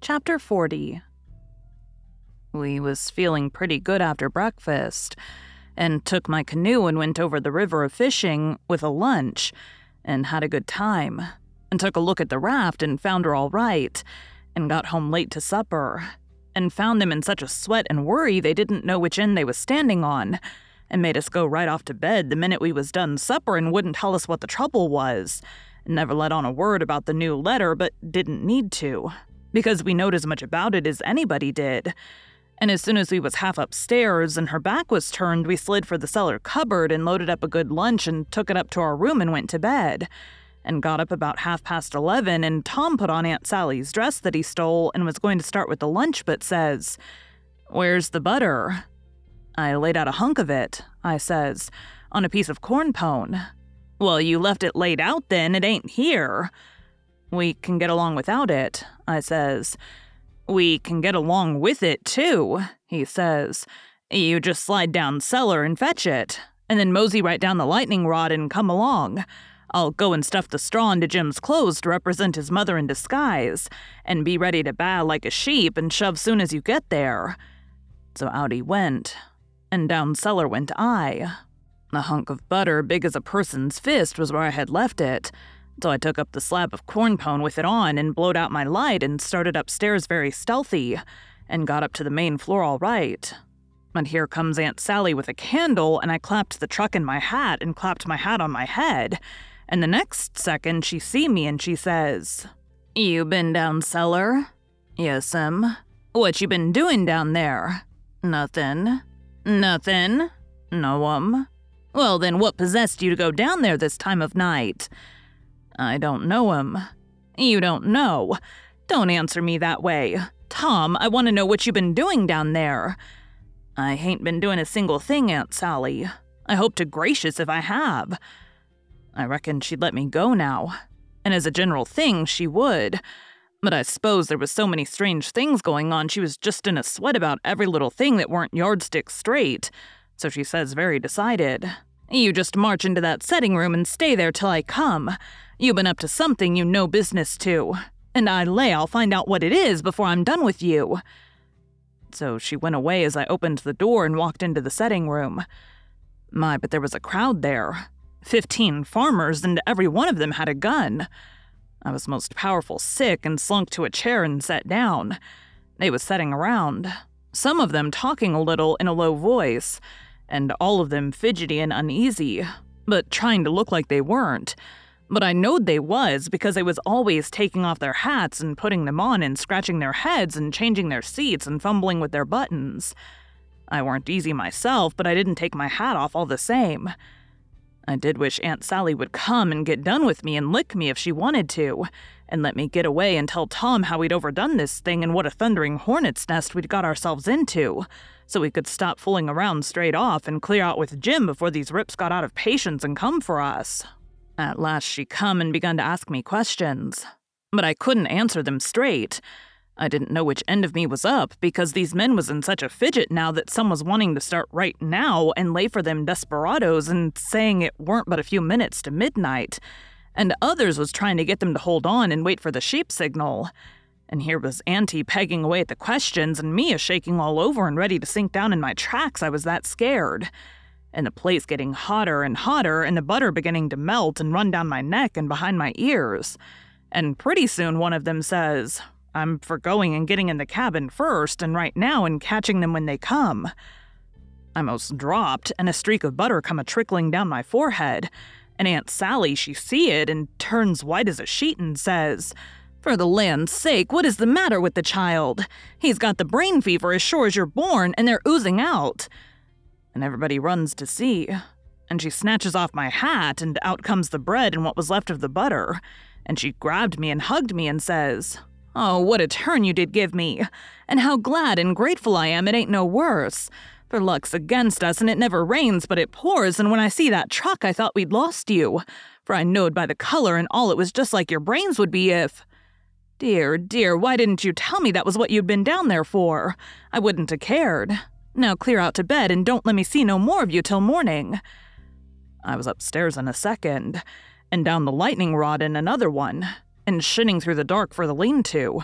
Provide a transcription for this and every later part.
Chapter 40 We was feeling pretty good after breakfast, and took my canoe and went over the river of fishing with a lunch, and had a good time, and took a look at the raft and found her all right, and got home late to supper, and found them in such a sweat and worry they didn't know which end they was standing on, and made us go right off to bed the minute we was done supper and wouldn't tell us what the trouble was. Never let on a word about the new letter, but didn't need to because we knowed as much about it as anybody did. And as soon as we was half upstairs and her back was turned, we slid for the cellar cupboard and loaded up a good lunch and took it up to our room and went to bed. And got up about half past eleven, and Tom put on Aunt Sally's dress that he stole and was going to start with the lunch, but says, Where's the butter? I laid out a hunk of it, I says, on a piece of corn pone. Well, you left it laid out then, it ain't here. We can get along without it, I says. We can get along with it, too, he says. You just slide down cellar and fetch it, and then mosey right down the lightning rod and come along. I'll go and stuff the straw into Jim's clothes to represent his mother in disguise, and be ready to baa like a sheep and shove soon as you get there. So out he went, and down cellar went I. A hunk of butter big as a person's fist was where I had left it, so I took up the slab of corn pone with it on and blowed out my light and started upstairs very stealthy, and got up to the main floor all right. And here comes Aunt Sally with a candle, and I clapped the truck in my hat and clapped my hat on my head. And the next second she see me and she says, You been down cellar? Yes'm. What you been doing down there? Nothing. Nothing? No'm. Well then what possessed you to go down there this time of night? I don't know him. You don't know. Don't answer me that way. Tom, I want to know what you've been doing down there. I hain't been doing a single thing, Aunt Sally. I hope to gracious if I have. I reckon she'd let me go now. And as a general thing, she would. But I suppose there was so many strange things going on, she was just in a sweat about every little thing that weren't yardstick straight. So she says very decided, You just march into that setting room and stay there till I come. You've been up to something you know business to, and I lay I'll find out what it is before I'm done with you. So she went away as I opened the door and walked into the setting room. My, but there was a crowd there. Fifteen farmers, and every one of them had a gun. I was most powerful sick and slunk to a chair and sat down. They was setting around, some of them talking a little in a low voice, and all of them fidgety and uneasy, but trying to look like they weren't. But I knowed they was because they was always taking off their hats and putting them on and scratching their heads and changing their seats and fumbling with their buttons. I weren't easy myself, but I didn't take my hat off all the same. I did wish Aunt Sally would come and get done with me and lick me if she wanted to, and let me get away and tell Tom how we'd overdone this thing and what a thundering hornet's nest we'd got ourselves into, so we could stop fooling around straight off and clear out with Jim before these rips got out of patience and come for us. At last she come and begun to ask me questions, but I couldn't answer them straight. I didn't know which end of me was up because these men was in such a fidget now that some was wanting to start right now and lay for them desperados and saying it weren't but a few minutes to midnight, and others was trying to get them to hold on and wait for the sheep signal. And here was Auntie pegging away at the questions and me a shaking all over and ready to sink down in my tracks, I was that scared. And the place getting hotter and hotter and the butter beginning to melt and run down my neck and behind my ears. And pretty soon one of them says, I'm for going and getting in the cabin first, and right now, and catching them when they come. I most dropped, and a streak of butter come a trickling down my forehead. And Aunt Sally, she see it and turns white as a sheet and says, For the land's sake, what is the matter with the child? He's got the brain fever as sure as you're born, and they're oozing out. And everybody runs to see. And she snatches off my hat, and out comes the bread and what was left of the butter. And she grabbed me and hugged me and says, Oh, what a turn you did give me! And how glad and grateful I am it ain't no worse. For luck's against us, and it never rains, but it pours, and when I see that truck, I thought we'd lost you. For I knowed by the color and all it was just like your brains would be if. Dear, dear, why didn't you tell me that was what you'd been down there for? I wouldn't have cared. Now clear out to bed and don't let me see no more of you till morning. I was upstairs in a second, and down the lightning rod in another one and shinning through the dark for the lean to.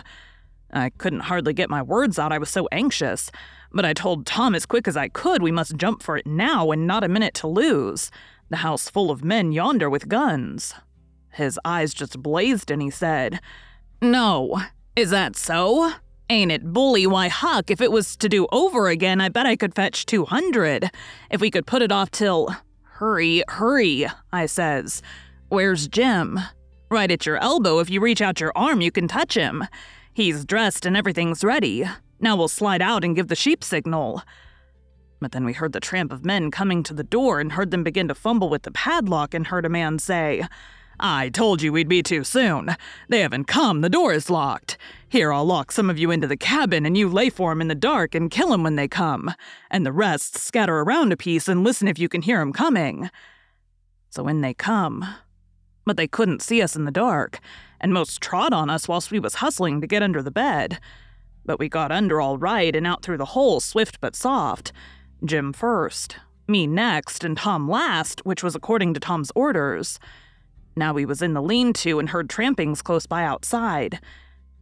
I couldn't hardly get my words out, I was so anxious. But I told Tom as quick as I could we must jump for it now and not a minute to lose. The house full of men yonder with guns. His eyes just blazed and he said, No, is that so? Ain't it bully? Why, Huck, if it was to do over again, I bet I could fetch 200. If we could put it off till. Hurry, hurry, I says. Where's Jim? Right at your elbow, if you reach out your arm, you can touch him. He's dressed and everything's ready. Now we'll slide out and give the sheep signal. But then we heard the tramp of men coming to the door and heard them begin to fumble with the padlock and heard a man say, I told you we'd be too soon. They haven't come, the door is locked. Here, I'll lock some of you into the cabin and you lay for 'em in the dark and kill 'em when they come. And the rest scatter around a piece and listen if you can hear 'em coming. So when they come, but they couldn't see us in the dark, and most trod on us whilst we was hustling to get under the bed. But we got under all right and out through the hole swift but soft. Jim first, me next, and Tom last, which was according to Tom's orders. Now we was in the lean-to and heard trampings close by outside.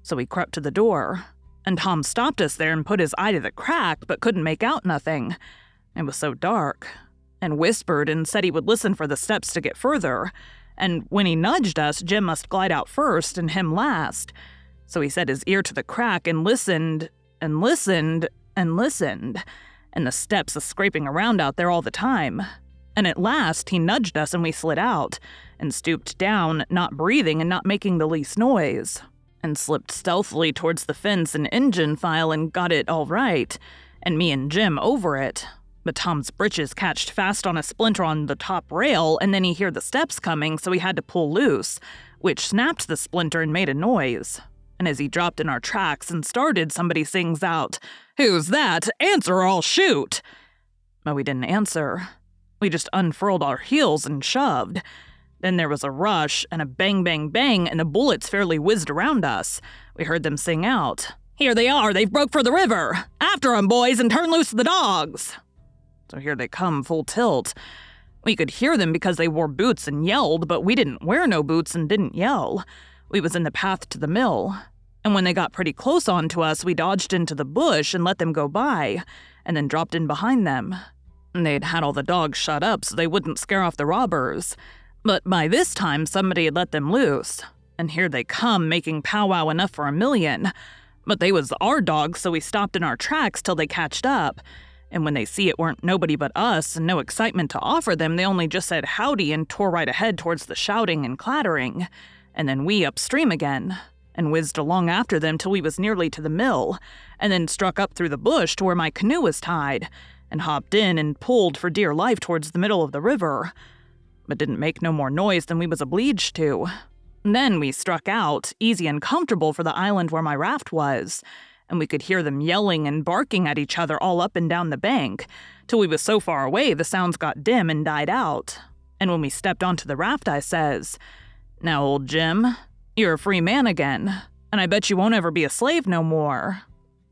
So we crept to the door, and Tom stopped us there and put his eye to the crack, but couldn't make out nothing. It was so dark, and whispered and said he would listen for the steps to get further and when he nudged us, Jim must glide out first and him last. So he set his ear to the crack and listened, and listened, and listened, and the steps a scraping around out there all the time. And at last he nudged us and we slid out, and stooped down, not breathing and not making the least noise, and slipped stealthily towards the fence and engine file and got it all right, and me and Jim over it, but Tom's britches catched fast on a splinter on the top rail, and then he heard the steps coming, so he had to pull loose, which snapped the splinter and made a noise. And as he dropped in our tracks and started, somebody sings out, Who's that? Answer or I'll shoot! But we didn't answer. We just unfurled our heels and shoved. Then there was a rush and a bang, bang, bang, and the bullets fairly whizzed around us. We heard them sing out, Here they are, they've broke for the river! After 'em, boys, and turn loose the dogs! So here they come, full tilt. We could hear them because they wore boots and yelled, but we didn't wear no boots and didn't yell. We was in the path to the mill. And when they got pretty close on to us, we dodged into the bush and let them go by, and then dropped in behind them. They'd had all the dogs shut up so they wouldn't scare off the robbers. But by this time, somebody had let them loose. And here they come, making powwow enough for a million. But they was our dogs, so we stopped in our tracks till they catched up and when they see it weren't nobody but us and no excitement to offer them, they only just said howdy and tore right ahead towards the shouting and clattering. And then we upstream again, and whizzed along after them till we was nearly to the mill, and then struck up through the bush to where my canoe was tied, and hopped in and pulled for dear life towards the middle of the river, but didn't make no more noise than we was obliged to. Then we struck out, easy and comfortable for the island where my raft was, and we could hear them yelling and barking at each other all up and down the bank, till we was so far away the sounds got dim and died out. And when we stepped onto the raft, I says, Now, old Jim, you're a free man again. and I bet you won't ever be a slave no more.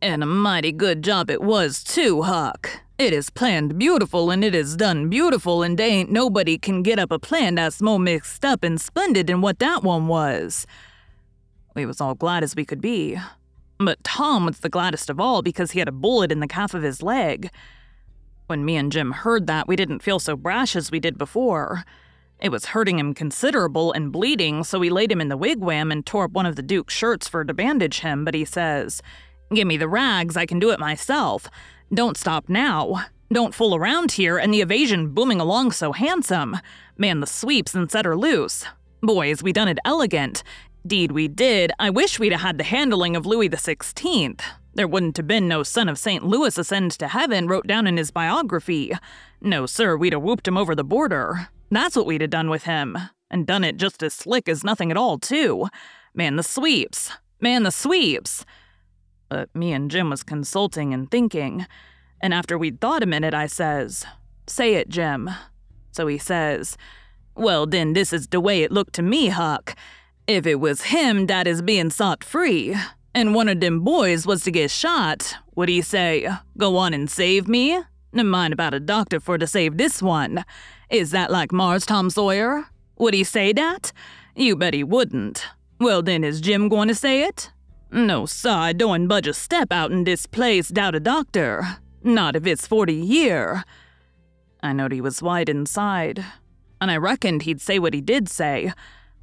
And a mighty good job it was, too, Huck. It is planned beautiful and it is done beautiful, and they ain't nobody can get up a plan that's more mixed up and splendid than what that one was. We was all glad as we could be. But Tom was the gladdest of all because he had a bullet in the calf of his leg. When me and Jim heard that, we didn't feel so brash as we did before. It was hurting him considerable and bleeding, so we laid him in the wigwam and tore up one of the Duke's shirts for to bandage him, but he says, Give me the rags, I can do it myself. Don't stop now. Don't fool around here, and the evasion booming along so handsome. Man the sweeps and set her loose. Boys, we done it elegant. Deed we did. I wish we'd had the handling of Louis the Sixteenth. There wouldn't have been no son of St. Louis ascend to heaven wrote down in his biography. No, sir, we'd have whooped him over the border. That's what we'd have done with him. And done it just as slick as nothing at all, too. Man the sweeps. Man the sweeps. But me and Jim was consulting and thinking. And after we'd thought a minute, I says, Say it, Jim. So he says, Well, then this is the way it looked to me, Huck. If it was him that is being sought free, and one of them boys was to get shot, would he say, Go on and save me? Never mind about a doctor for to save this one. Is that like Mars Tom Sawyer? Would he say that? You bet he wouldn't. Well, then, is Jim going to say it? No, sir, I don't budge a step out in this place doubt a doctor. Not if it's 40 year. I knowed he was white inside, and I reckoned he'd say what he did say,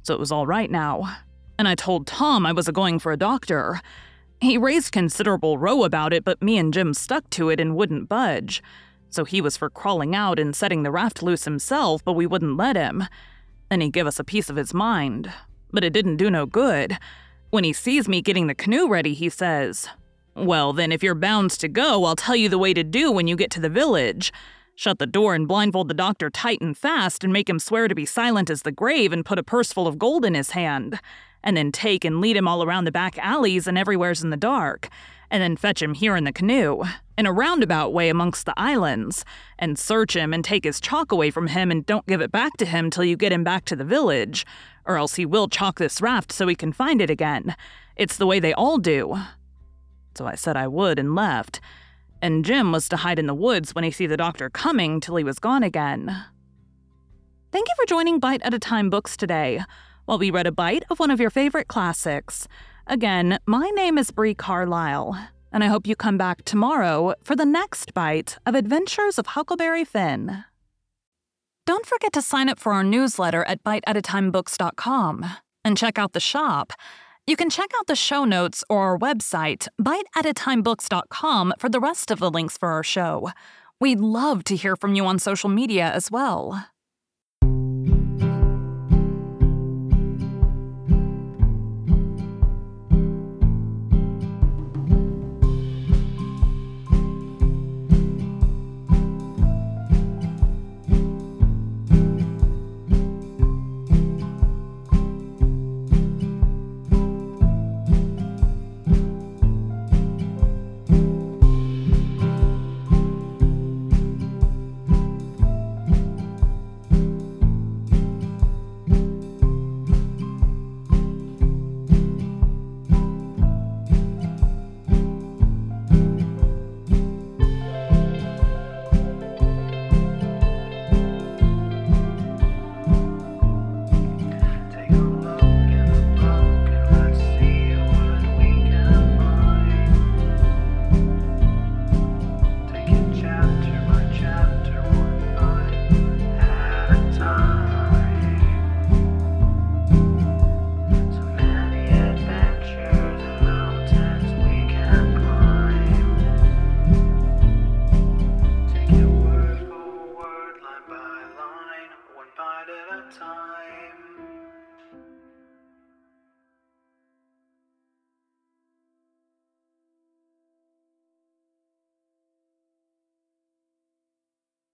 so it was all right now. And I told Tom I was a going for a doctor. He raised considerable row about it, but me and Jim stuck to it and wouldn't budge. So he was for crawling out and setting the raft loose himself, but we wouldn't let him. Then he give us a piece of his mind. But it didn't do no good. When he sees me getting the canoe ready, he says, Well, then, if you're bound to go, I'll tell you the way to do when you get to the village. Shut the door and blindfold the doctor tight and fast and make him swear to be silent as the grave and put a purse full of gold in his hand. And then take and lead him all around the back alleys and everywheres in the dark and then fetch him here in the canoe, in a roundabout way amongst the islands, and search him and take his chalk away from him and don't give it back to him till you get him back to the village, or else he will chalk this raft so he can find it again. It's the way they all do. So I said I would and left, and Jim was to hide in the woods when he see the doctor coming till he was gone again. Thank you for joining Bite at a Time Books today, while we read a bite of one of your favorite classics. Again, my name is Bree Carlile, and I hope you come back tomorrow for the next bite of Adventures of Huckleberry Finn. Don't forget to sign up for our newsletter at biteatatimebooks.com and check out the shop. You can check out the show notes or our website, biteatatimebooks.com, for the rest of the links for our show. We'd love to hear from you on social media as well.